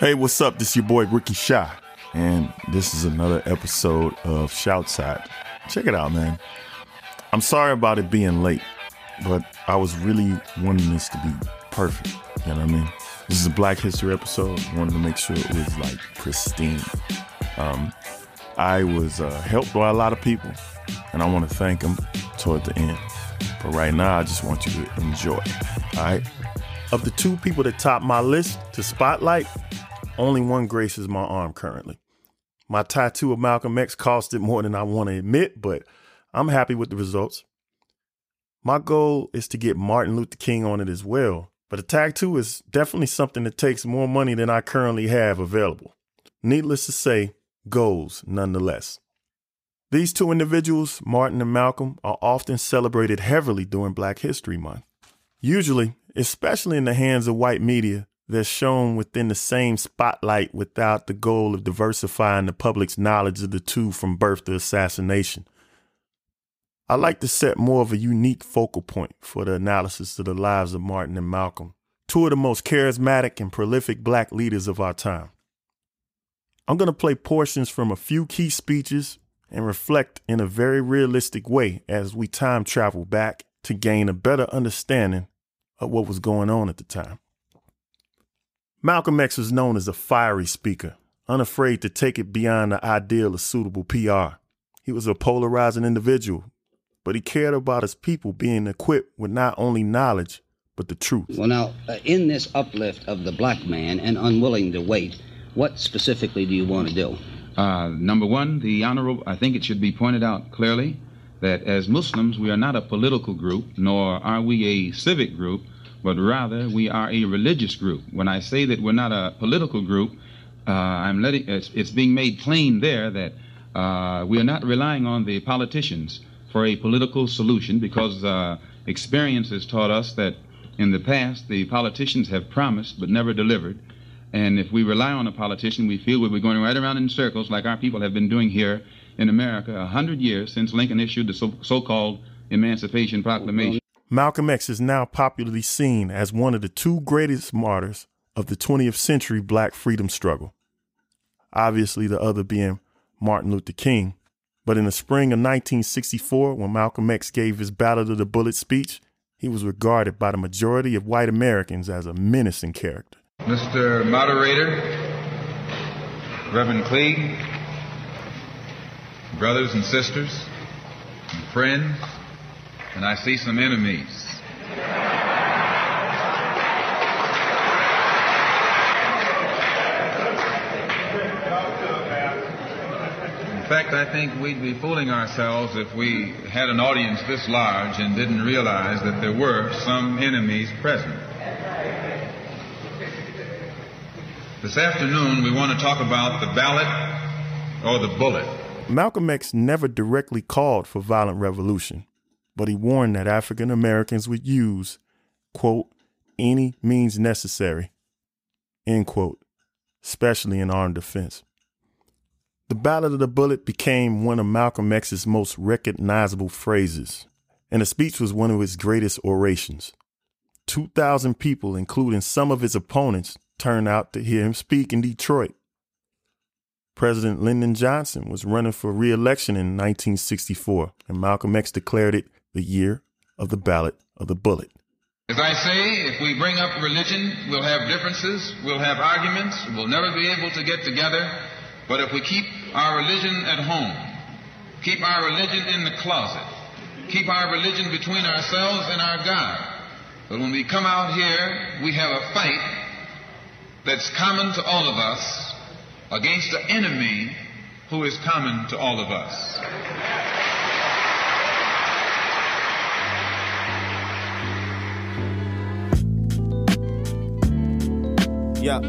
Hey, what's up? This is your boy Rookie Chi, and this is another episode of Shoutside. Check it out, man. I'm sorry about it being late, but I was really wanting this to be perfect. You know what I mean? This is a Black History episode. I wanted to make sure it was like pristine. Um, I was uh, helped by a lot of people, and I want to thank them toward the end. But right now, I just want you to enjoy. All right. Of the two people that top my list to spotlight, only one graces my arm currently. My tattoo of Malcolm X costed more than I want to admit, but I'm happy with the results. My goal is to get Martin Luther King on it as well, but a tattoo is definitely something that takes more money than I currently have available. Needless to say, goals nonetheless. These two individuals, Martin and Malcolm, are often celebrated heavily during Black History Month. Usually, especially in the hands of white media, they're shown within the same spotlight without the goal of diversifying the public's knowledge of the two from birth to assassination. I like to set more of a unique focal point for the analysis of the lives of Martin and Malcolm, two of the most charismatic and prolific black leaders of our time. I'm going to play portions from a few key speeches and reflect in a very realistic way as we time travel back to gain a better understanding of what was going on at the time. Malcolm X was known as a fiery speaker, unafraid to take it beyond the ideal of suitable PR. He was a polarizing individual, but he cared about his people being equipped with not only knowledge, but the truth. Well, now, uh, in this uplift of the black man and unwilling to wait, what specifically do you want to do? Uh, number one, the honorable, I think it should be pointed out clearly that as Muslims, we are not a political group, nor are we a civic group, but rather we are a religious group. When I say that we're not a political group, uh, I'm letting it's, it's, being made plain there that uh, we are not relying on the politicians for a political solution because uh, experience has taught us that in the past the politicians have promised but never delivered. And if we rely on a politician, we feel we'll be going right around in circles like our people have been doing here in America a hundred years since Lincoln issued the so- so-called Emancipation Proclamation. Malcolm X is now popularly seen as one of the two greatest martyrs of the 20th century black freedom struggle. Obviously, the other being Martin Luther King. But in the spring of 1964, when Malcolm X gave his Ballot of the Bullet speech, he was regarded by the majority of white Americans as a menacing character. Mr. Moderator, Reverend Cleage, brothers and sisters, and friends, and I see some enemies. In fact, I think we'd be fooling ourselves if we had an audience this large and didn't realize that there were some enemies present. This afternoon, we want to talk about the ballot or the bullet. Malcolm X never directly called for violent revolution but he warned that African Americans would use, quote, any means necessary, end quote, especially in armed defense. The Ballot of the Bullet became one of Malcolm X's most recognizable phrases, and the speech was one of his greatest orations. 2,000 people, including some of his opponents, turned out to hear him speak in Detroit. President Lyndon Johnson was running for re election in 1964, and Malcolm X declared it the year of the ballot of the bullet. As I say, if we bring up religion, we'll have differences, we'll have arguments, we'll never be able to get together. But if we keep our religion at home, keep our religion in the closet, keep our religion between ourselves and our God, but when we come out here, we have a fight that's common to all of us against the enemy who is common to all of us. Yeah.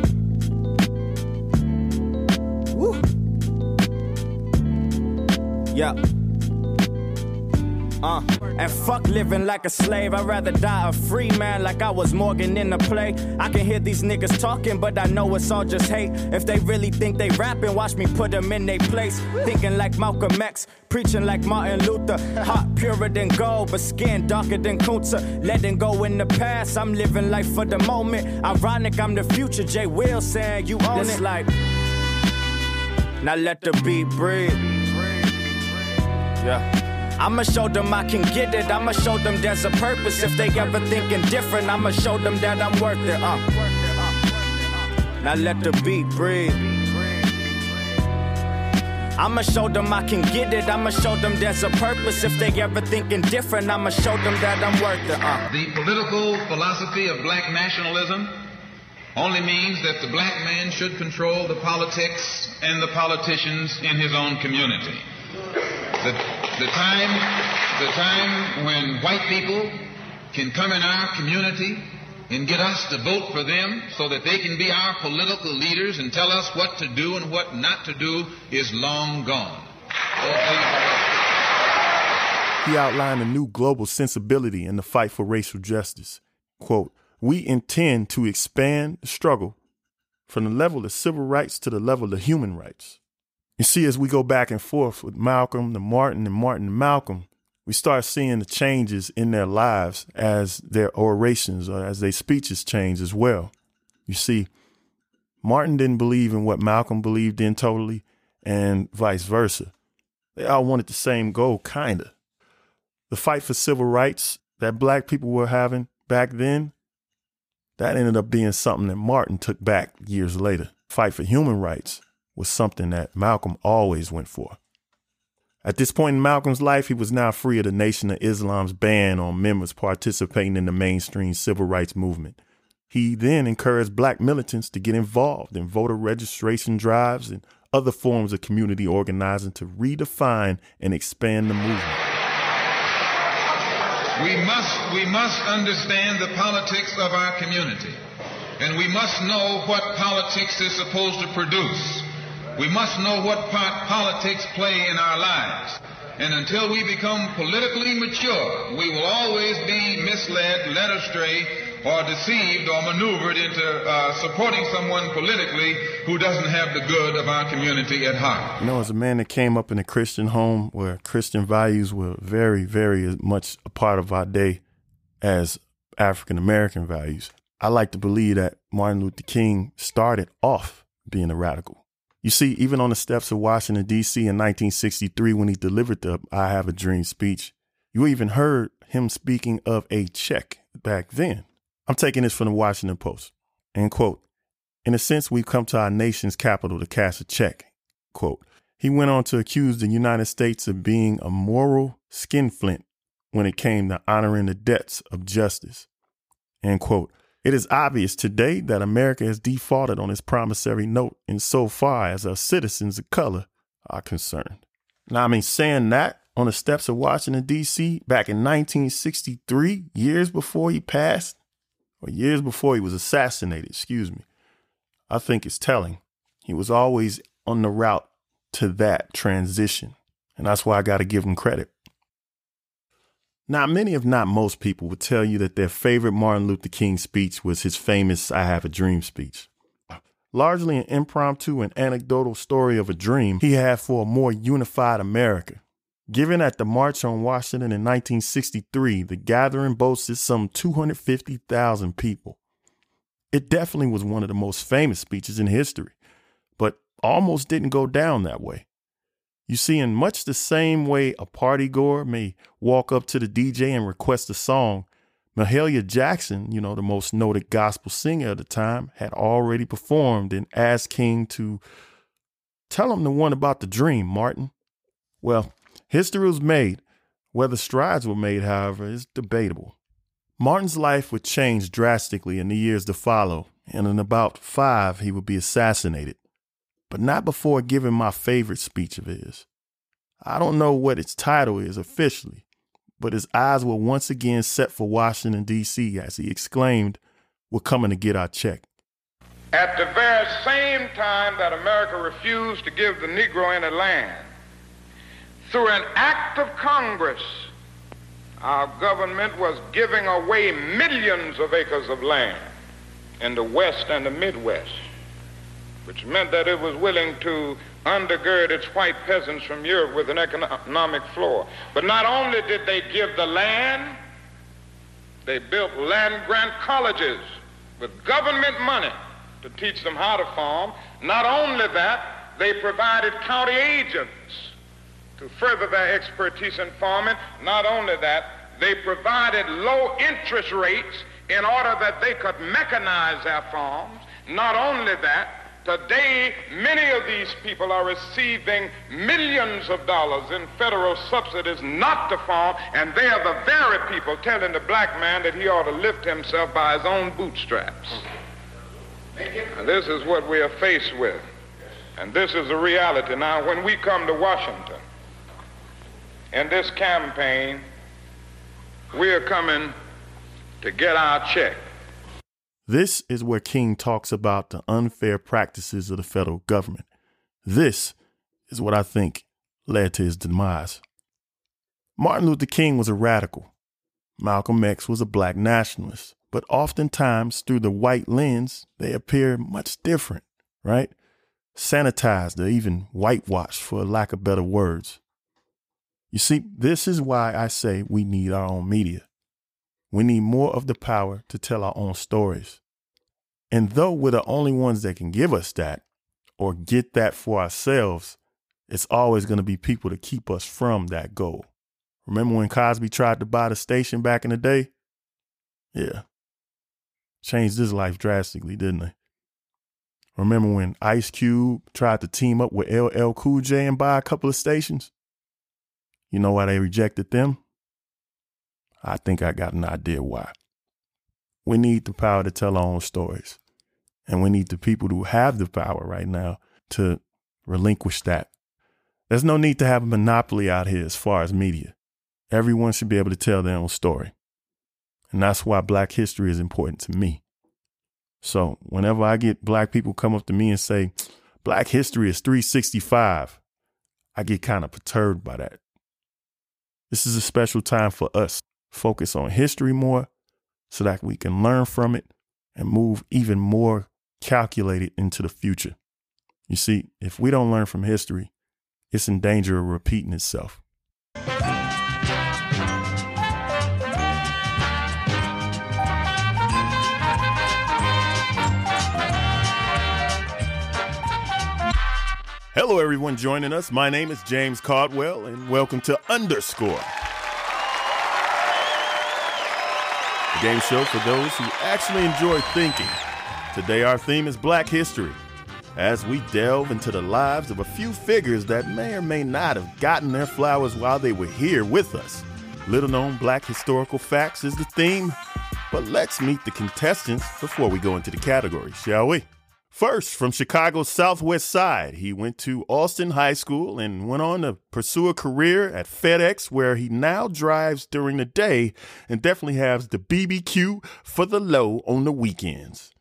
Woo. Yeah. Uh, and fuck living like a slave. I'd rather die a free man like I was Morgan in the play. I can hear these niggas talking, but I know it's all just hate. If they really think they rapping, watch me put them in their place. Thinking like Malcolm X, preaching like Martin Luther. Hot, purer than gold, but skin darker than Kunta. Letting go in the past, I'm living life for the moment. Ironic, I'm the future. Jay Will saying you own this it. like. Now let the beat breathe. Yeah. I'ma show them I can get it. I'ma show them there's a purpose. If they ever thinking different, I'ma show them that I'm worth it. Uh. Now let the beat breathe. I'ma show them I can get it. I'ma show them there's a purpose. If they ever thinking different, I'ma show them that I'm worth it. Uh. The political philosophy of black nationalism only means that the black man should control the politics and the politicians in his own community. The, the time, the time when white people can come in our community and get us to vote for them so that they can be our political leaders and tell us what to do and what not to do is long gone. He outlined a new global sensibility in the fight for racial justice. Quote, we intend to expand the struggle from the level of civil rights to the level of human rights. You see, as we go back and forth with Malcolm to Martin and Martin to Malcolm, we start seeing the changes in their lives as their orations or as their speeches change as well. You see, Martin didn't believe in what Malcolm believed in totally, and vice versa. They all wanted the same goal, kinda. The fight for civil rights that black people were having back then, that ended up being something that Martin took back years later. Fight for human rights was something that Malcolm always went for. At this point in Malcolm's life, he was now free of the Nation of Islam's ban on members participating in the mainstream civil rights movement. He then encouraged black militants to get involved in voter registration drives and other forms of community organizing to redefine and expand the movement. We must, we must understand the politics of our community, and we must know what politics is supposed to produce. We must know what part politics play in our lives. And until we become politically mature, we will always be misled, led astray, or deceived or maneuvered into uh, supporting someone politically who doesn't have the good of our community at heart. You know, as a man that came up in a Christian home where Christian values were very, very much a part of our day as African American values, I like to believe that Martin Luther King started off being a radical. You see, even on the steps of Washington, D.C. in 1963, when he delivered the I Have a Dream speech, you even heard him speaking of a check back then. I'm taking this from the Washington Post. And quote, in a sense, we've come to our nation's capital to cash a check. Quote, he went on to accuse the United States of being a moral skinflint when it came to honoring the debts of justice. End quote. It is obvious today that America has defaulted on its promissory note insofar as our citizens of color are concerned. Now, I mean, saying that on the steps of Washington, D.C., back in 1963, years before he passed, or years before he was assassinated, excuse me, I think it's telling. He was always on the route to that transition. And that's why I got to give him credit. Now, many, if not most people, would tell you that their favorite Martin Luther King speech was his famous I Have a Dream speech. Largely an impromptu and anecdotal story of a dream he had for a more unified America. Given at the March on Washington in 1963, the gathering boasted some 250,000 people. It definitely was one of the most famous speeches in history, but almost didn't go down that way. You see, in much the same way a party goer may walk up to the DJ and request a song, Mahalia Jackson, you know, the most noted gospel singer of the time, had already performed and asked King to tell him the one about the dream, Martin. Well, history was made. Whether strides were made, however, is debatable. Martin's life would change drastically in the years to follow, and in about five, he would be assassinated but not before giving my favorite speech of his. I don't know what its title is officially, but his eyes were once again set for Washington, D.C. as he exclaimed, We're coming to get our check. At the very same time that America refused to give the Negro any land, through an act of Congress, our government was giving away millions of acres of land in the West and the Midwest, which meant that it was willing to undergird its white peasants from Europe with an economic floor. But not only did they give the land, they built land grant colleges with government money to teach them how to farm. Not only that, they provided county agents to further their expertise in farming. Not only that, they provided low interest rates in order that they could mechanize their farms. Not only that, Today, many of these people are receiving millions of dollars in federal subsidies not to farm, and they are the very people telling the black man that he ought to lift himself by his own bootstraps. And this is what we are faced with. And this is the reality. Now, when we come to Washington in this campaign, we are coming to get our check. This is where King talks about the unfair practices of the federal government. This is what I think led to his demise. Martin Luther King was a radical. Malcolm X was a black nationalist. But oftentimes, through the white lens, they appear much different, right? Sanitized or even whitewashed, for lack of better words. You see, this is why I say we need our own media. We need more of the power to tell our own stories. And though we're the only ones that can give us that or get that for ourselves, it's always going to be people to keep us from that goal. Remember when Cosby tried to buy the station back in the day? Yeah. Changed his life drastically, didn't it? Remember when Ice Cube tried to team up with LL Cool J and buy a couple of stations? You know why they rejected them? I think I got an idea why. We need the power to tell our own stories. And we need the people who have the power right now to relinquish that. There's no need to have a monopoly out here as far as media. Everyone should be able to tell their own story. And that's why black history is important to me. So whenever I get black people come up to me and say, black history is 365, I get kind of perturbed by that. This is a special time for us. Focus on history more so that we can learn from it and move even more calculated into the future. You see, if we don't learn from history, it's in danger of repeating itself. Hello, everyone joining us. My name is James Caldwell, and welcome to Underscore. The game show for those who actually enjoy thinking. Today, our theme is Black History, as we delve into the lives of a few figures that may or may not have gotten their flowers while they were here with us. Little known black historical facts is the theme, but let's meet the contestants before we go into the categories, shall we? First, from Chicago's Southwest Side, he went to Austin High School and went on to pursue a career at FedEx, where he now drives during the day and definitely has the BBQ for the low on the weekends.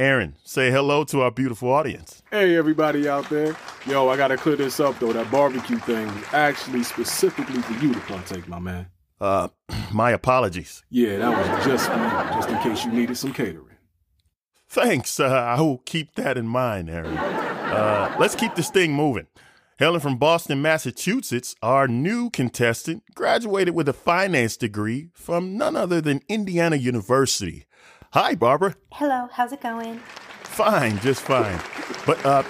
Aaron, say hello to our beautiful audience. Hey, everybody out there. Yo, I got to clear this up, though. That barbecue thing is actually specifically for you to partake, my man. Uh, my apologies. Yeah, that was just for you, just in case you needed some catering. Thanks. Uh, I will keep that in mind, Aaron. Uh, let's keep this thing moving. Helen from Boston, Massachusetts, our new contestant graduated with a finance degree from none other than Indiana University. Hi, Barbara. Hello, how's it going? Fine, just fine. But uh,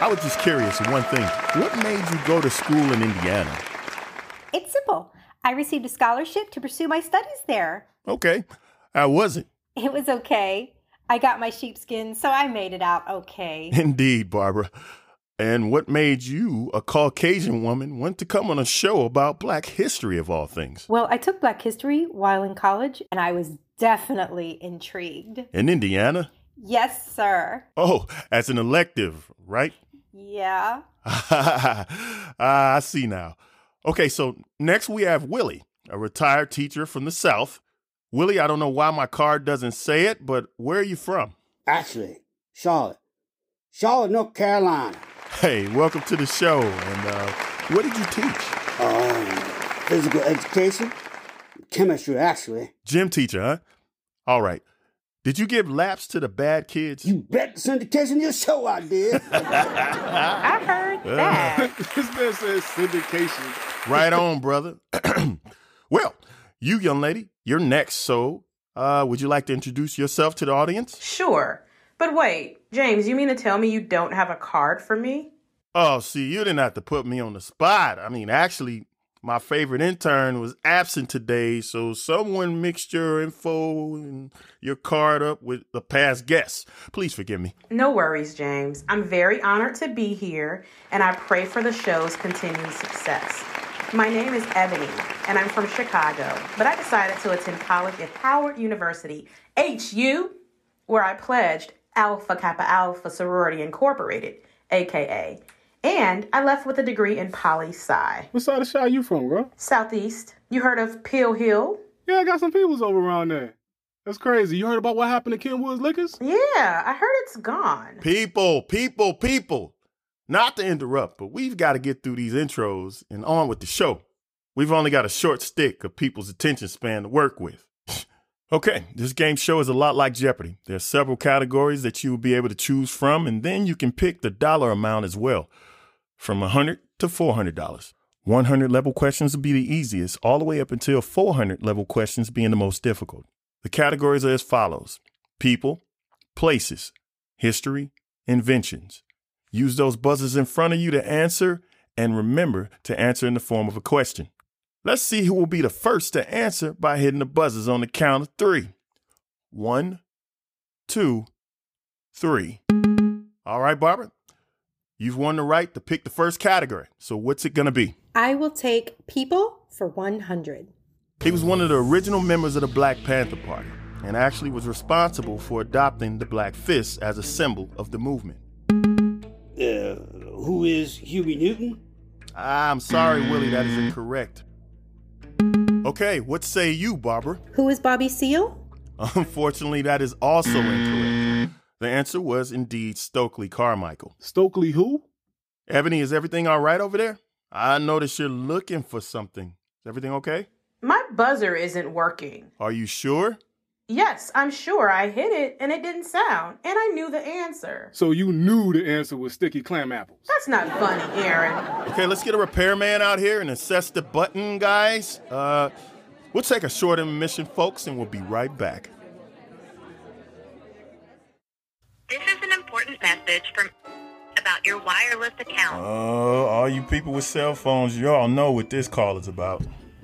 I was just curious one thing. What made you go to school in Indiana? It's simple. I received a scholarship to pursue my studies there. Okay. How was it? It was okay. I got my sheepskin, so I made it out okay. Indeed, Barbara. And what made you, a Caucasian woman, want to come on a show about black history of all things? Well, I took black history while in college, and I was definitely intrigued. In Indiana? Yes, sir. Oh, as an elective, right? Yeah. uh, I see now. Okay, so next we have Willie, a retired teacher from the South Willie, I don't know why my card doesn't say it, but where are you from? Actually, Charlotte. Charlotte, North Carolina. Hey, welcome to the show. And uh, what did you teach? Um, physical education, Chemistry, actually. Gym teacher, huh? All right. Did you give laps to the bad kids? You bet the syndication your show I did. I heard that. this man says syndication. right on, brother. well, you young lady, you're next. So, uh, would you like to introduce yourself to the audience? Sure. But wait, James, you mean to tell me you don't have a card for me? Oh, see, you didn't have to put me on the spot. I mean, actually, my favorite intern was absent today, so someone mixed your info and your card up with the past guest. Please forgive me. No worries, James. I'm very honored to be here, and I pray for the show's continued success. My name is Ebony, and I'm from Chicago, but I decided to attend college at Howard University, HU, where I pledged Alpha Kappa Alpha Sorority Incorporated, aka and I left with a degree in poli sci. What side of Chi you from, bro? Southeast. You heard of Pill Hill? Yeah, I got some peoples over around there. That's crazy. You heard about what happened to Kenwood's Liquors? Yeah, I heard it's gone. People, people, people. Not to interrupt, but we've got to get through these intros and on with the show. We've only got a short stick of people's attention span to work with. okay, this game show is a lot like Jeopardy. There are several categories that you will be able to choose from, and then you can pick the dollar amount as well from 100 to $400. 100 level questions will be the easiest, all the way up until 400 level questions being the most difficult. The categories are as follows people, places, history, inventions. Use those buzzers in front of you to answer, and remember to answer in the form of a question. Let's see who will be the first to answer by hitting the buzzers on the count of three. One, two, three. All right, Barbara, You've won the right to pick the first category. So what's it going to be? I will take people for 100. He was one of the original members of the Black Panther Party and actually was responsible for adopting the Black Fist as a symbol of the movement. Uh, who is Huey Newton? I'm sorry, Willie, that is incorrect. Okay, what say you, Barbara? Who is Bobby Seale? Unfortunately, that is also incorrect. The answer was indeed Stokely Carmichael. Stokely who? Ebony, is everything all right over there? I notice you're looking for something. Is everything okay? My buzzer isn't working. Are you sure? Yes, I'm sure. I hit it and it didn't sound, and I knew the answer. So you knew the answer was sticky clam apples. That's not funny, Aaron. Okay, let's get a repairman out here and assess the button, guys. Uh, we'll take a short intermission, folks, and we'll be right back. This is an important message from about your wireless account. Oh, uh, all you people with cell phones, you all know what this call is about.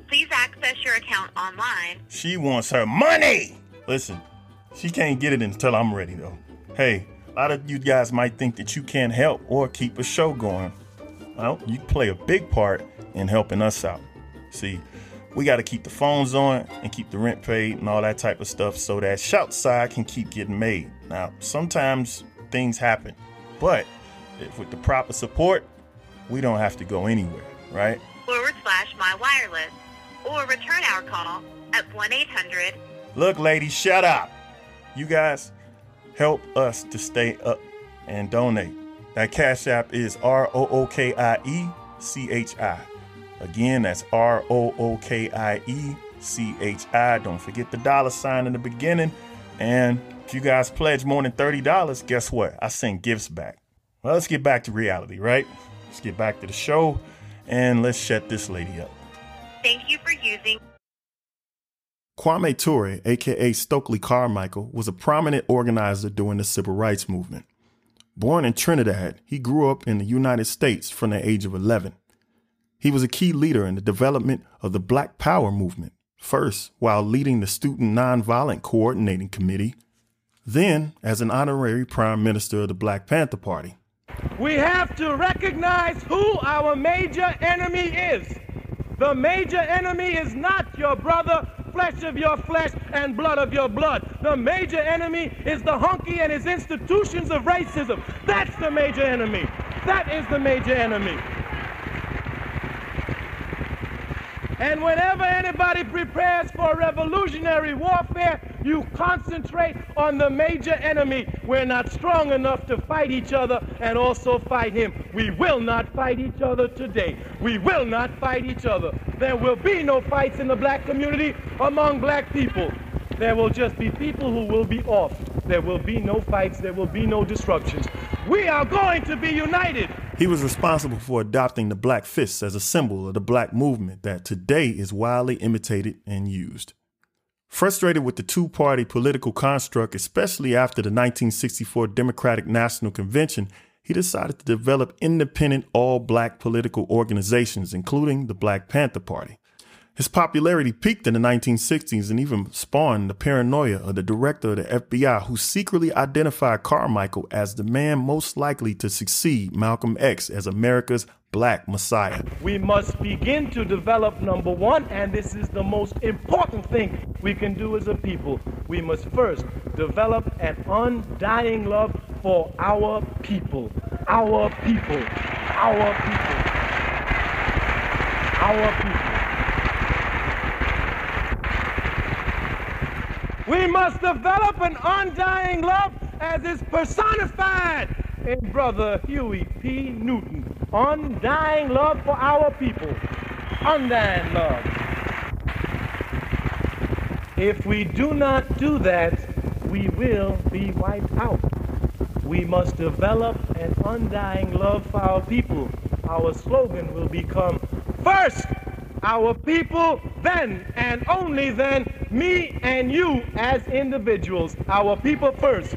Please access your account online. She wants her money! Listen, she can't get it until I'm ready, though. Hey, a lot of you guys might think that you can't help or keep a show going. Well, you play a big part in helping us out. See, we got to keep the phones on and keep the rent paid and all that type of stuff so that Shoutside can keep getting made. Now, sometimes things happen, but if with the proper support, we don't have to go anywhere, right? Forward slash my wireless or return our call at 1 800. Look, ladies, shut up. You guys help us to stay up and donate. That Cash App is R O O K I E C H I. Again, that's R O O K I E C H I. Don't forget the dollar sign in the beginning. And if you guys pledge more than $30, guess what? I send gifts back. Well, let's get back to reality, right? Let's get back to the show and let's shut this lady up. Thank you for using. Kwame Ture, aka Stokely Carmichael, was a prominent organizer during the civil rights movement. Born in Trinidad, he grew up in the United States from the age of 11. He was a key leader in the development of the Black Power movement, first while leading the Student Nonviolent Coordinating Committee, then as an honorary Prime Minister of the Black Panther Party. We have to recognize who our major enemy is. The major enemy is not your brother, flesh of your flesh, and blood of your blood. The major enemy is the hunky and his institutions of racism. That's the major enemy. That is the major enemy. And whenever anybody prepares for revolutionary warfare, you concentrate on the major enemy. We're not strong enough to fight each other and also fight him. We will not fight each other today. We will not fight each other. there will be no fights in the black community among black people. There will just be people who will be off. There will be no fights. There will be no disruptions. We are going to be united. He was responsible for adopting the black fist as a symbol of the black movement that today is widely imitated and used. Frustrated with the two party political construct, especially after the 1964 Democratic National Convention, he decided to develop independent all black political organizations, including the Black Panther Party. His popularity peaked in the 1960s and even spawned the paranoia of the director of the FBI, who secretly identified Carmichael as the man most likely to succeed Malcolm X as America's black messiah. We must begin to develop number one, and this is the most important thing we can do as a people. We must first develop an undying love for our people. Our people. Our people. Our people. We must develop an undying love as is personified in Brother Huey P. Newton. Undying love for our people. Undying love. If we do not do that, we will be wiped out. We must develop an undying love for our people. Our slogan will become first our people, then and only then me and you as individuals. Our people first.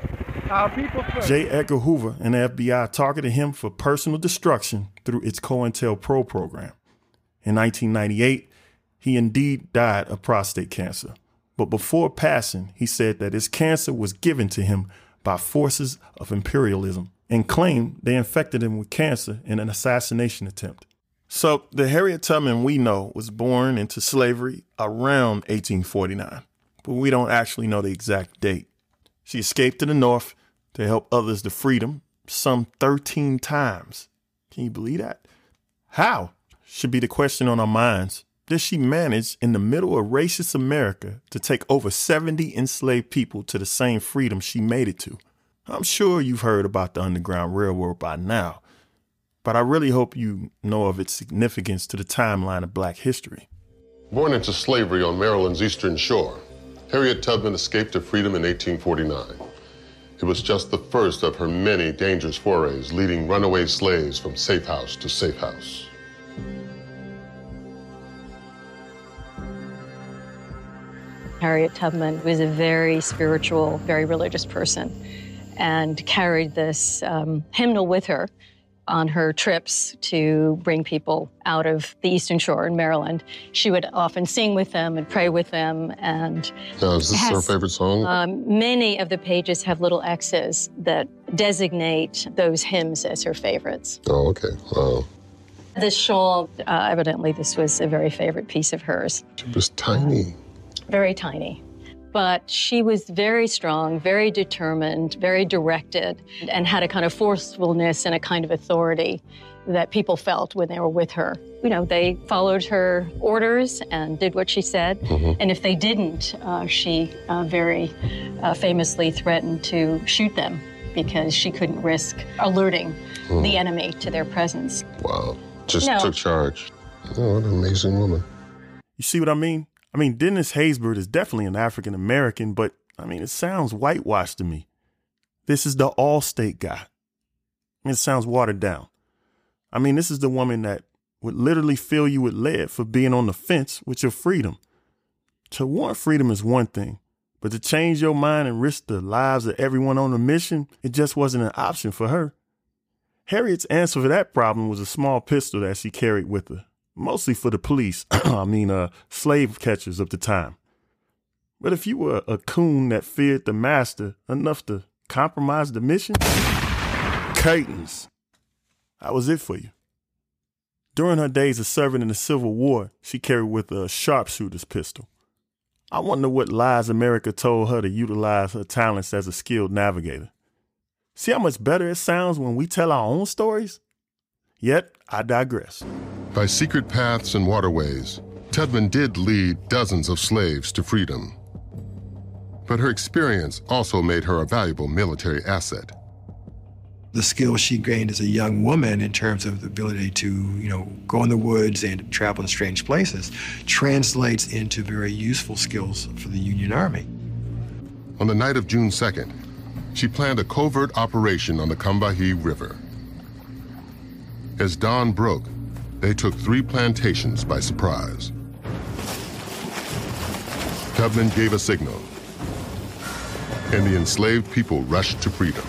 Our people first. J. Edgar Hoover and the FBI targeted him for personal destruction through its COINTELPRO program. In 1998, he indeed died of prostate cancer. But before passing, he said that his cancer was given to him by forces of imperialism and claimed they infected him with cancer in an assassination attempt. So, the Harriet Tubman we know was born into slavery around 1849, but we don't actually know the exact date. She escaped to the North to help others to freedom some 13 times. Can you believe that? How? Should be the question on our minds. Did she manage in the middle of racist America to take over 70 enslaved people to the same freedom she made it to? I'm sure you've heard about the Underground Railroad by now but I really hope you know of its significance to the timeline of black history. Born into slavery on Maryland's eastern shore, Harriet Tubman escaped to freedom in 1849. It was just the first of her many dangerous forays leading runaway slaves from safe house to safe house. Harriet Tubman was a very spiritual, very religious person and carried this um, hymnal with her on her trips to bring people out of the Eastern Shore in Maryland. She would often sing with them and pray with them. And now, is this has, her favorite song? Um, many of the pages have little X's that designate those hymns as her favorites. Oh, okay. Wow. This shawl, uh, evidently, this was a very favorite piece of hers. It was tiny. Very tiny but she was very strong, very determined, very directed, and had a kind of forcefulness and a kind of authority that people felt when they were with her. You know, they followed her orders and did what she said. Mm-hmm. And if they didn't, uh, she uh, very uh, famously threatened to shoot them because she couldn't risk alerting mm. the enemy to their presence. Wow. Just you know, took charge. Oh, what an amazing woman. You see what I mean? I mean, Dennis Haysbert is definitely an African American, but I mean, it sounds whitewashed to me. This is the Allstate guy. It sounds watered down. I mean, this is the woman that would literally fill you with lead for being on the fence with your freedom. To want freedom is one thing, but to change your mind and risk the lives of everyone on the mission, it just wasn't an option for her. Harriet's answer for that problem was a small pistol that she carried with her mostly for the police, I mean, uh, slave catchers of the time. But if you were a coon that feared the master enough to compromise the mission, curtains. That was it for you. During her days of serving in the Civil War, she carried with her a sharpshooter's pistol. I wonder what lies America told her to utilize her talents as a skilled navigator. See how much better it sounds when we tell our own stories? Yet, I digress. By secret paths and waterways, Tubman did lead dozens of slaves to freedom. But her experience also made her a valuable military asset. the skills she gained as a young woman in terms of the ability to, you know, go in the woods and travel in strange places translates into very useful skills for the Union Army. On the night of June 2nd, she planned a covert operation on the Combahee River. As dawn broke, they took three plantations by surprise. Tubman gave a signal, and the enslaved people rushed to freedom.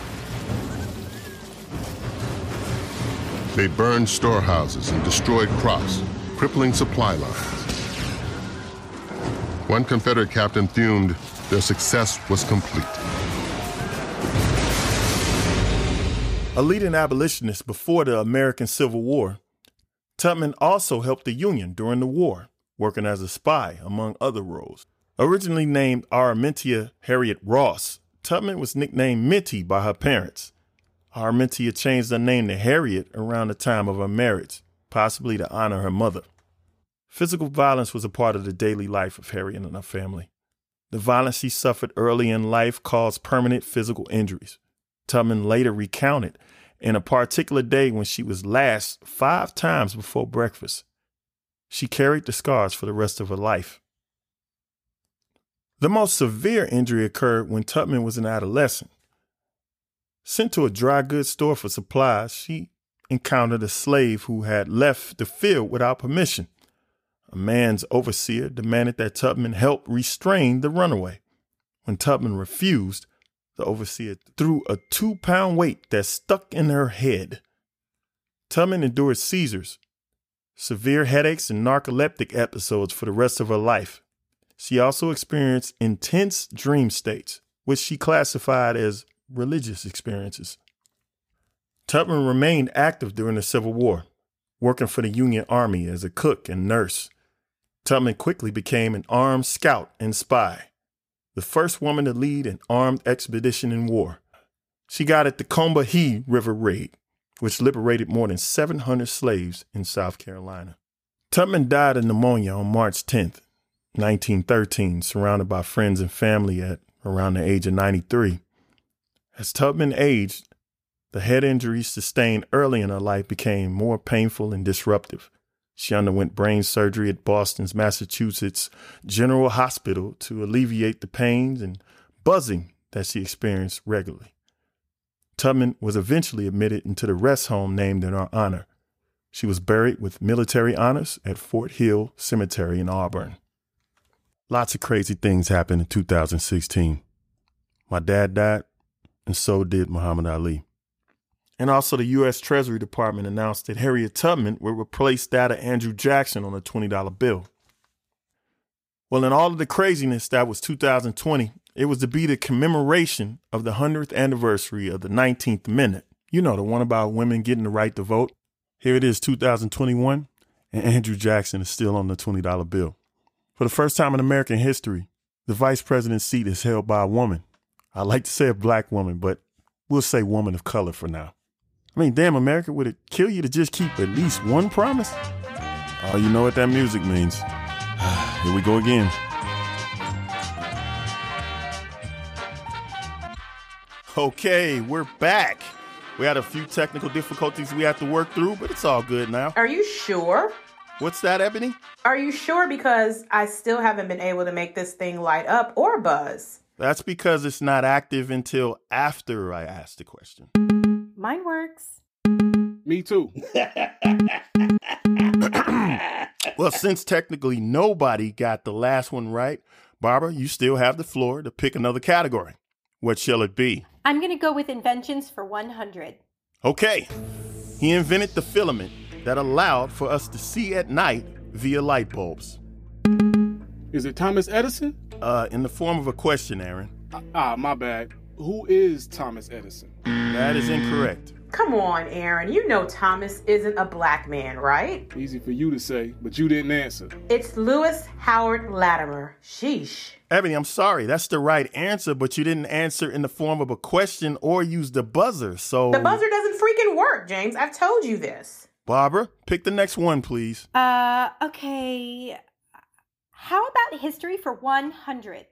They burned storehouses and destroyed crops, crippling supply lines. One Confederate captain fumed their success was complete. A leading abolitionist before the American Civil War, Tubman also helped the Union during the war, working as a spy, among other roles. Originally named Araminta Harriet Ross, Tubman was nicknamed Minty by her parents. Araminta changed her name to Harriet around the time of her marriage, possibly to honor her mother. Physical violence was a part of the daily life of Harriet and her family. The violence she suffered early in life caused permanent physical injuries. Tubman later recounted in a particular day when she was lashed five times before breakfast. She carried the scars for the rest of her life. The most severe injury occurred when Tubman was an adolescent. Sent to a dry goods store for supplies, she encountered a slave who had left the field without permission. A man's overseer demanded that Tubman help restrain the runaway. When Tubman refused, the overseer threw a two pound weight that stuck in her head. Tubman endured seizures, severe headaches, and narcoleptic episodes for the rest of her life. She also experienced intense dream states, which she classified as religious experiences. Tubman remained active during the Civil War, working for the Union Army as a cook and nurse. Tubman quickly became an armed scout and spy, the first woman to lead an armed expedition in war. She guided the Combahee River Raid, which liberated more than 700 slaves in South Carolina. Tubman died of pneumonia on March 10th, 1913, surrounded by friends and family at around the age of 93. As Tubman aged, the head injuries sustained early in her life became more painful and disruptive. She underwent brain surgery at Boston's Massachusetts General Hospital to alleviate the pains and buzzing that she experienced regularly. Tubman was eventually admitted into the rest home named in her honor. She was buried with military honors at Fort Hill Cemetery in Auburn. Lots of crazy things happened in 2016. My dad died, and so did Muhammad Ali. And also, the U.S. Treasury Department announced that Harriet Tubman would replace that of Andrew Jackson on a $20 bill. Well, in all of the craziness that was 2020, it was to be the commemoration of the 100th anniversary of the 19th Amendment. You know, the one about women getting the right to vote. Here it is, 2021, and Andrew Jackson is still on the $20 bill. For the first time in American history, the vice president's seat is held by a woman. I like to say a black woman, but we'll say woman of color for now. I mean, damn, America, would it kill you to just keep at least one promise? Oh, you know what that music means. Here we go again. Okay, we're back. We had a few technical difficulties we had to work through, but it's all good now. Are you sure? What's that, Ebony? Are you sure? Because I still haven't been able to make this thing light up or buzz. That's because it's not active until after I ask the question. Mine works. Me too. well, since technically nobody got the last one right, Barbara, you still have the floor to pick another category. What shall it be? I'm going to go with inventions for 100. Okay. He invented the filament that allowed for us to see at night via light bulbs. Is it Thomas Edison? Uh, in the form of a question, Aaron. Ah, my bad. Who is Thomas Edison? That is incorrect. Come on, Aaron. You know Thomas isn't a black man, right? Easy for you to say, but you didn't answer. It's Lewis Howard Latimer. Sheesh. Ebony, I'm sorry. That's the right answer, but you didn't answer in the form of a question or use the buzzer, so. The buzzer doesn't freaking work, James. I've told you this. Barbara, pick the next one, please. Uh, okay. How about history for 100?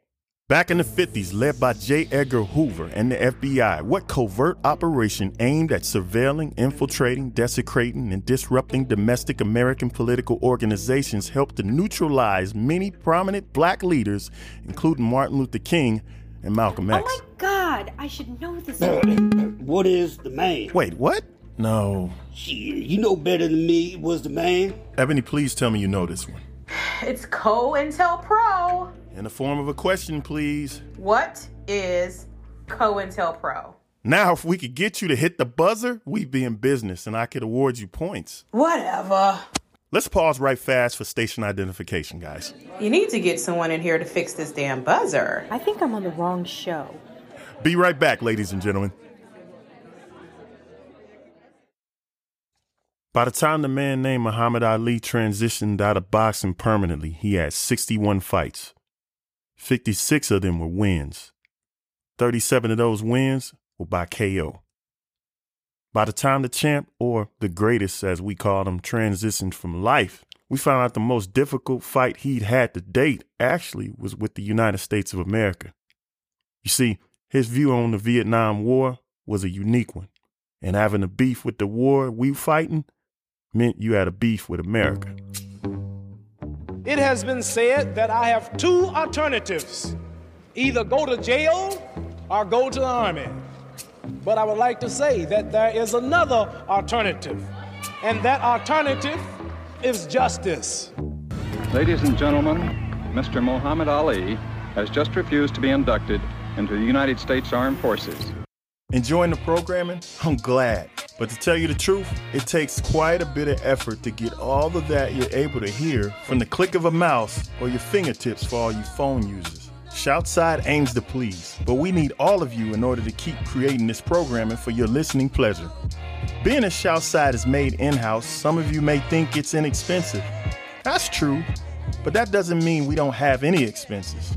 Back in the 50s, led by J. Edgar Hoover and the FBI, what covert operation aimed at surveilling, infiltrating, desecrating, and disrupting domestic American political organizations helped to neutralize many prominent black leaders, including Martin Luther King and Malcolm X? Oh my God, I should know this. what is the man? Wait, what? No. Shit, you know better than me. It Was the man? Ebony, please tell me you know this one. It's COINTELPRO. In the form of a question, please. What is COINTELPRO? Now, if we could get you to hit the buzzer, we'd be in business and I could award you points. Whatever. Let's pause right fast for station identification, guys. You need to get someone in here to fix this damn buzzer. I think I'm on the wrong show. Be right back, ladies and gentlemen. By the time the man named Muhammad Ali transitioned out of boxing permanently, he had 61 fights. 56 of them were wins. 37 of those wins were by KO. By the time the champ, or the greatest as we called him, transitioned from life, we found out the most difficult fight he'd had to date actually was with the United States of America. You see, his view on the Vietnam War was a unique one, and having a beef with the war we fighting meant you had a beef with America. It has been said that I have two alternatives either go to jail or go to the army. But I would like to say that there is another alternative, and that alternative is justice. Ladies and gentlemen, Mr. Muhammad Ali has just refused to be inducted into the United States Armed Forces. Enjoying the programming? I'm glad. But to tell you the truth, it takes quite a bit of effort to get all of that you're able to hear from the click of a mouse or your fingertips for all you phone users. Shoutside aims to please, but we need all of you in order to keep creating this programming for your listening pleasure. Being a Shoutside is made in house, some of you may think it's inexpensive. That's true, but that doesn't mean we don't have any expenses.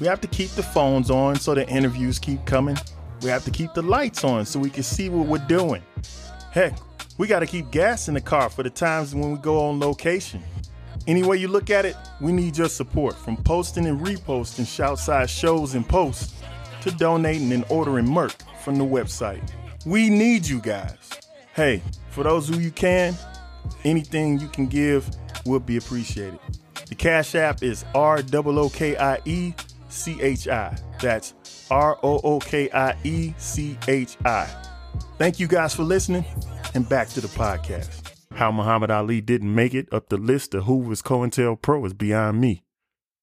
We have to keep the phones on so the interviews keep coming. We have to keep the lights on so we can see what we're doing. Heck, we got to keep gas in the car for the times when we go on location. Any way you look at it, we need your support from posting and reposting Shoutside shows and posts to donating and ordering merch from the website. We need you guys. Hey, for those who you can, anything you can give will be appreciated. The Cash App is R O O K I E C H I. That's R O O K I E C H I. Thank you guys for listening, and back to the podcast. How Muhammad Ali didn't make it up the list of who was COINTELPRO is beyond me.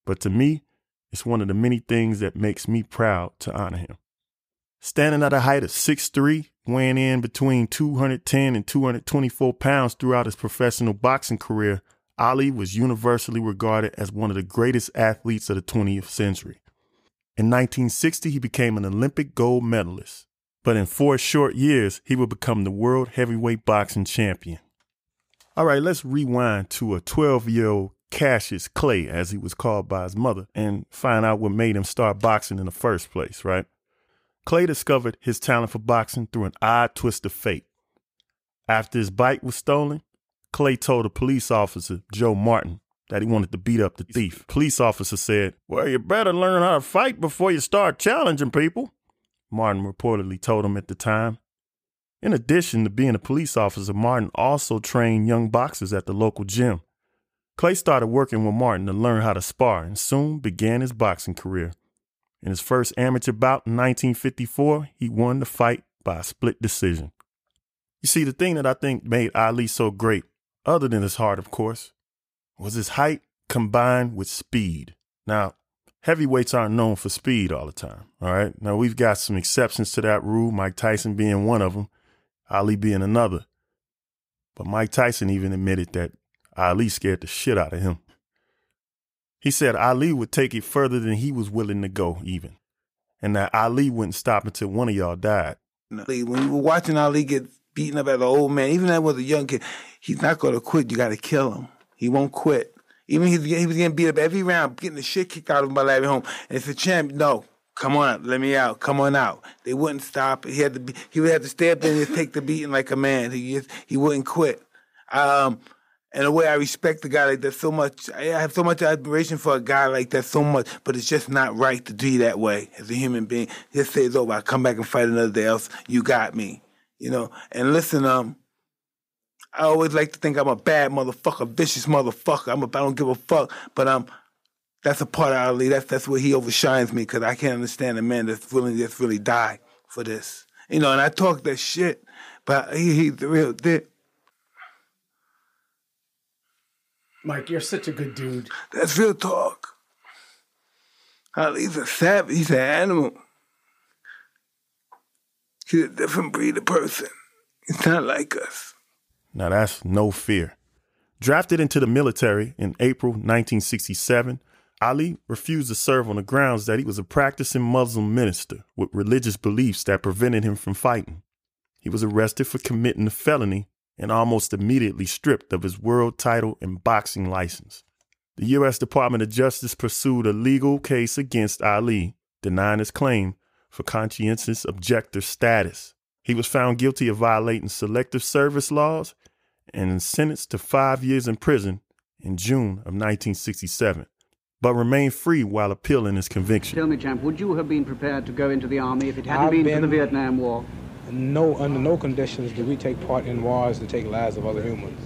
But to me, it's one of the many things that makes me proud to honor him. Standing at a height of 6'3, weighing in between 210 and 224 pounds throughout his professional boxing career, Ali was universally regarded as one of the greatest athletes of the 20th century. In 1960, he became an Olympic gold medalist, but in four short years, he would become the world heavyweight boxing champion. All right, let's rewind to a 12 year old Cassius Clay, as he was called by his mother, and find out what made him start boxing in the first place, right? Clay discovered his talent for boxing through an odd twist of fate. After his bike was stolen, Clay told a police officer, Joe Martin, that he wanted to beat up the thief. Police officer said, Well, you better learn how to fight before you start challenging people. Martin reportedly told him at the time. In addition to being a police officer, Martin also trained young boxers at the local gym. Clay started working with Martin to learn how to spar and soon began his boxing career. In his first amateur bout in 1954, he won the fight by a split decision. You see, the thing that I think made Ali so great, other than his heart, of course, was his height combined with speed. Now, heavyweights aren't known for speed all the time, all right? Now, we've got some exceptions to that rule, Mike Tyson being one of them, Ali being another. But Mike Tyson even admitted that Ali scared the shit out of him. He said Ali would take it further than he was willing to go, even. And that Ali wouldn't stop until one of y'all died. When you were watching Ali get beaten up as an old man, even that was a young kid, he's not going to quit. You got to kill him. He won't quit. Even he, he was getting beat up every round, getting the shit kicked out of him by Larry Holmes. And it's a champ. No, come on, let me out. Come on out. They wouldn't stop. He had to be, he would have to stay up there and just take the beating like a man. He just, he wouldn't quit. Um, And the way I respect the guy like that so much, I have so much admiration for a guy like that so much, but it's just not right to do that way as a human being. Just say it's over. I come back and fight another day else. You got me. You know, and listen, um, I always like to think I'm a bad motherfucker, vicious motherfucker. I'm a, I don't give a fuck, but I'm. that's a part of Ali. That's that's where he overshines me because I can't understand a man that's willing to just really die for this. You know, and I talk that shit, but he he's the real deal. Mike, you're such a good dude. That's real talk. Ali's a savage. He's an animal. He's a different breed of person. He's not like us. Now that's no fear. Drafted into the military in April 1967, Ali refused to serve on the grounds that he was a practicing Muslim minister with religious beliefs that prevented him from fighting. He was arrested for committing a felony and almost immediately stripped of his world title and boxing license. The U.S. Department of Justice pursued a legal case against Ali, denying his claim for conscientious objector status. He was found guilty of violating selective service laws and sentenced to five years in prison in June of 1967, but remained free while appealing his conviction. Tell me, champ, would you have been prepared to go into the army if it hadn't I've been, for the Vietnam War? No, under no conditions do we take part in wars to take lives of other humans.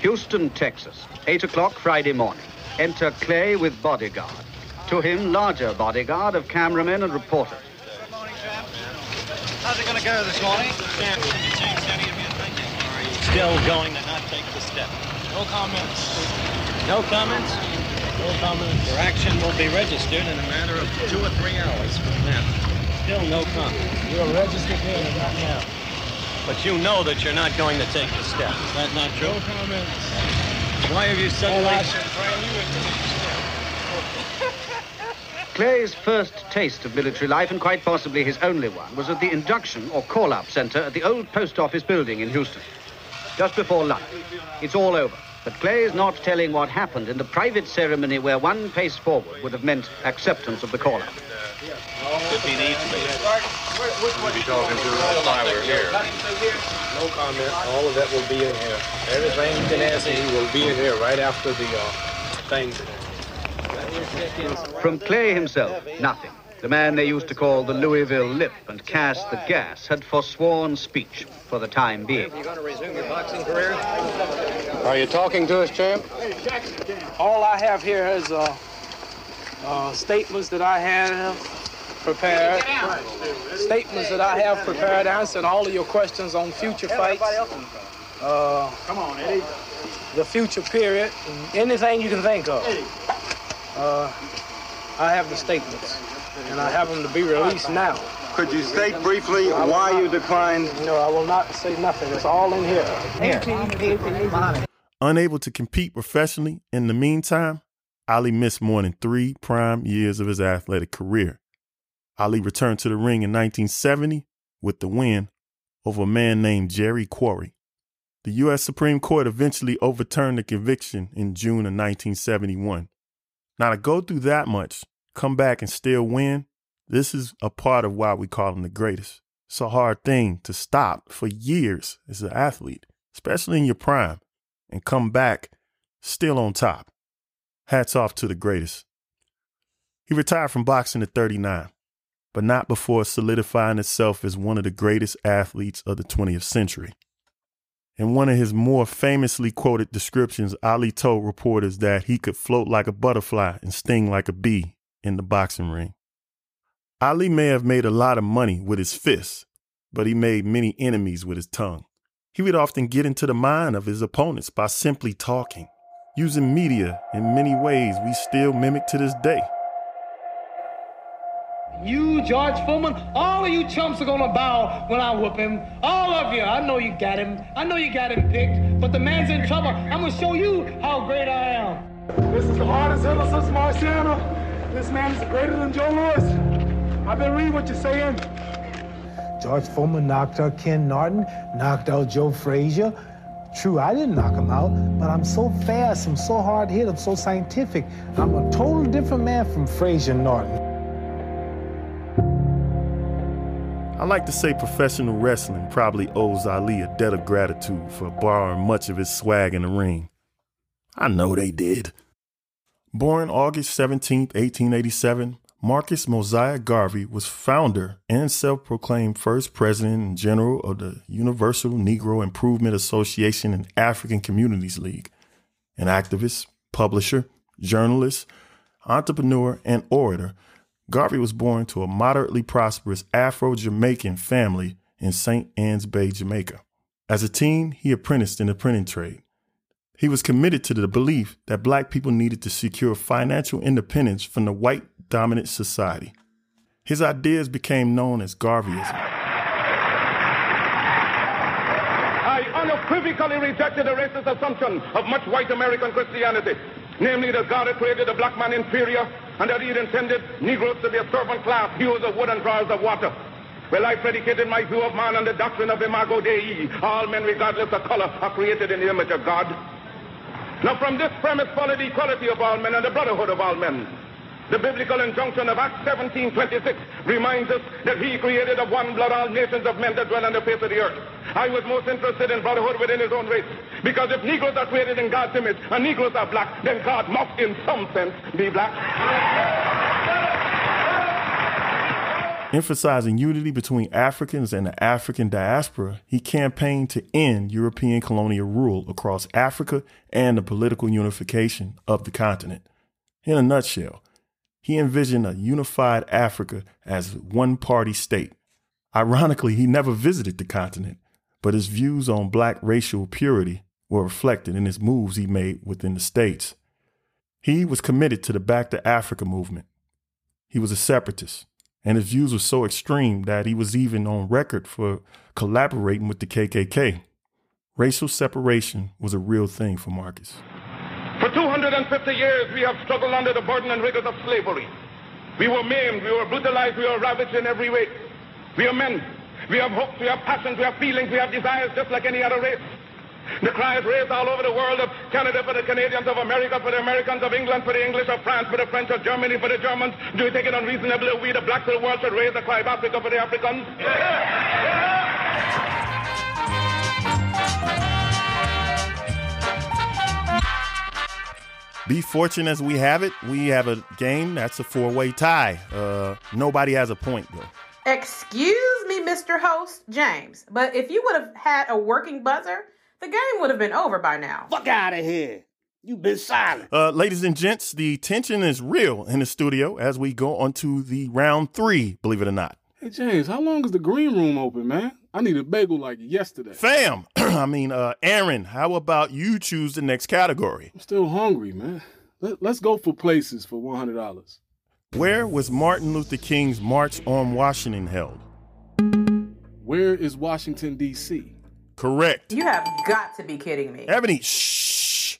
Houston, Texas, 8 o'clock Friday morning. Enter Clay with bodyguard. To him, larger bodyguard of cameramen and reporters. How's it going to go this morning? Still going to not take the step. No comments. No comments? No comments. Your action will be registered in a matter of two or three hours from now. Still no comments. You're registered here, right now. But you know that you're not going to take the step. Is that not true? No comments. Why have you suddenly... Clay's first taste of military life, and quite possibly his only one, was at the induction or call-up center at the old post office building in Houston. Just before lunch. It's all over. But Clay is not telling what happened in the private ceremony where one pace forward would have meant acceptance of the call-up. Could be the We'll be talking to the fire here. No comment. All of that will be in here. Everything you can ask me will be in here right after the uh, thing. From Clay himself, nothing. The man they used to call the Louisville Lip and Cass the Gas had forsworn speech for the time being. Are you going to resume your boxing career? Are you talking to us, champ? All I have here is uh, uh, statements that I have prepared. Statements that I have prepared answering all of your questions on future fights. Uh, Come on, Eddie. The future period, anything you can think of. Uh, I have the statements, and I have them to be released now. Could you state briefly why you declined? No, I will not say nothing. It's all in here. Unable to compete professionally in the meantime, Ali missed more than three prime years of his athletic career. Ali returned to the ring in 1970 with the win over a man named Jerry Quarry. The U.S. Supreme Court eventually overturned the conviction in June of 1971. Now, to go through that much, come back and still win, this is a part of why we call him the greatest. It's a hard thing to stop for years as an athlete, especially in your prime, and come back still on top. Hats off to the greatest. He retired from boxing at 39, but not before solidifying itself as one of the greatest athletes of the 20th century. In one of his more famously quoted descriptions, Ali told reporters that he could float like a butterfly and sting like a bee in the boxing ring. Ali may have made a lot of money with his fists, but he made many enemies with his tongue. He would often get into the mind of his opponents by simply talking, using media in many ways we still mimic to this day. You, George Foreman, all of you chumps are gonna bow when I whoop him. All of you. I know you got him. I know you got him picked, but the man's in trouble. I'm gonna show you how great I am. This is the hardest hitter since Marciano. This man is greater than Joe Louis. I've been reading what you're saying. George Foreman knocked out Ken Norton, knocked out Joe Frazier. True, I didn't knock him out, but I'm so fast, I'm so hard hit, I'm so scientific. I'm a total different man from Frazier Norton. I like to say professional wrestling probably owes Ali a debt of gratitude for borrowing much of his swag in the ring. I know they did. Born August 17, 1887, Marcus Mosiah Garvey was founder and self proclaimed first president and general of the Universal Negro Improvement Association and African Communities League. An activist, publisher, journalist, entrepreneur, and orator, Garvey was born to a moderately prosperous Afro Jamaican family in St. Ann's Bay, Jamaica. As a teen, he apprenticed in the printing trade. He was committed to the belief that black people needed to secure financial independence from the white dominant society. His ideas became known as Garveyism. I unequivocally rejected the racist assumption of much white American Christianity, namely that God had created the black man inferior and that he had intended Negroes to be a servant class, hewers of wood and drawers of water. Well, I predicated my view of man on the doctrine of Imago Dei. All men, regardless of color, are created in the image of God. Now, from this premise followed the equality of all men and the brotherhood of all men. The biblical injunction of Acts 17:26 reminds us that he created of one blood all nations of men that dwell on the face of the earth. I was most interested in brotherhood within his own race. Because if Negroes are created in God's image and Negroes are black, then God must in some sense be black. Emphasizing unity between Africans and the African diaspora, he campaigned to end European colonial rule across Africa and the political unification of the continent. In a nutshell, he envisioned a unified Africa as one party state. Ironically, he never visited the continent, but his views on black racial purity were reflected in his moves he made within the states. He was committed to the Back to Africa movement. He was a separatist, and his views were so extreme that he was even on record for collaborating with the KKK. Racial separation was a real thing for Marcus. For 250 years, we have struggled under the burden and rigors of slavery. We were maimed, we were brutalized, we were ravaged in every way. We are men. We have hopes, we have passions, we have feelings, we have desires just like any other race. The cry is raised all over the world of Canada for the Canadians, of America for the Americans, of England for the English, of France for the French, of Germany for the Germans. Do you think it unreasonable that we, the blacks of the world, should raise the cry of Africa for the Africans? Be fortunate as we have it. We have a game that's a four way tie. Uh, nobody has a point, though. Excuse me, Mr. Host James, but if you would have had a working buzzer, the game would have been over by now. Fuck out of here. You've been silent. Uh, ladies and gents, the tension is real in the studio as we go on to the round three, believe it or not. Hey, James, how long is the green room open, man? I need a bagel like yesterday. Fam, I mean, uh, Aaron, how about you choose the next category? I'm still hungry, man. Let, let's go for places for $100. Where was Martin Luther King's March on Washington held? Where is Washington, D.C.? Correct. You have got to be kidding me. Ebony, shh.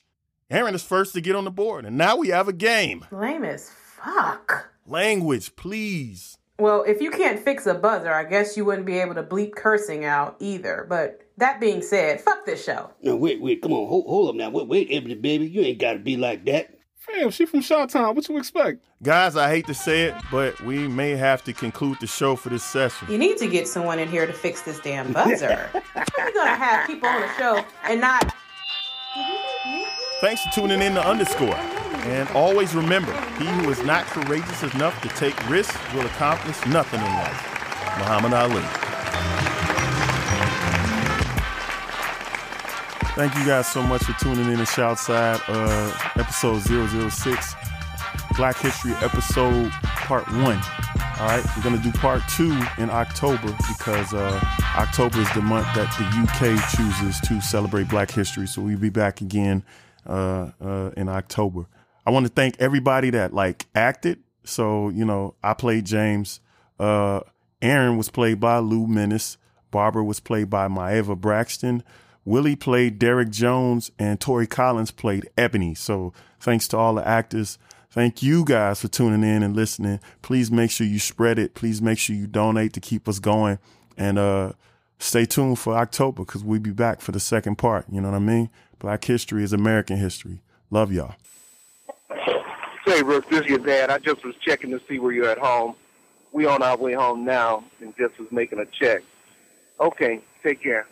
Aaron is first to get on the board, and now we have a game. Lame as fuck. Language, please. Well, if you can't fix a buzzer, I guess you wouldn't be able to bleep cursing out either. But that being said, fuck this show. No, wait, wait, come on, hold, hold up now. Wait, wait, Ebony, baby, you ain't got to be like that. Fam, she from Shawtown. What you expect? Guys, I hate to say it, but we may have to conclude the show for this session. You need to get someone in here to fix this damn buzzer. How are gonna have people on the show and not? Thanks for tuning in to Underscore. And always remember, he who is not courageous enough to take risks will accomplish nothing in life. Muhammad Ali. Thank you guys so much for tuning in to Shoutside, uh, episode 006, Black History episode part one. All right, we're gonna do part two in October because uh, October is the month that the UK chooses to celebrate Black History. So we'll be back again uh, uh, in October. I want to thank everybody that like acted. So you know, I played James. Uh, Aaron was played by Lou Menace. Barbara was played by Maeva Braxton. Willie played Derek Jones, and Tori Collins played Ebony. So thanks to all the actors. Thank you guys for tuning in and listening. Please make sure you spread it. Please make sure you donate to keep us going. And uh, stay tuned for October because we'll be back for the second part. You know what I mean? Black history is American history. Love y'all. Hey, Rook, this is your dad. I just was checking to see where you're at home. We on our way home now and just was making a check. Okay, take care.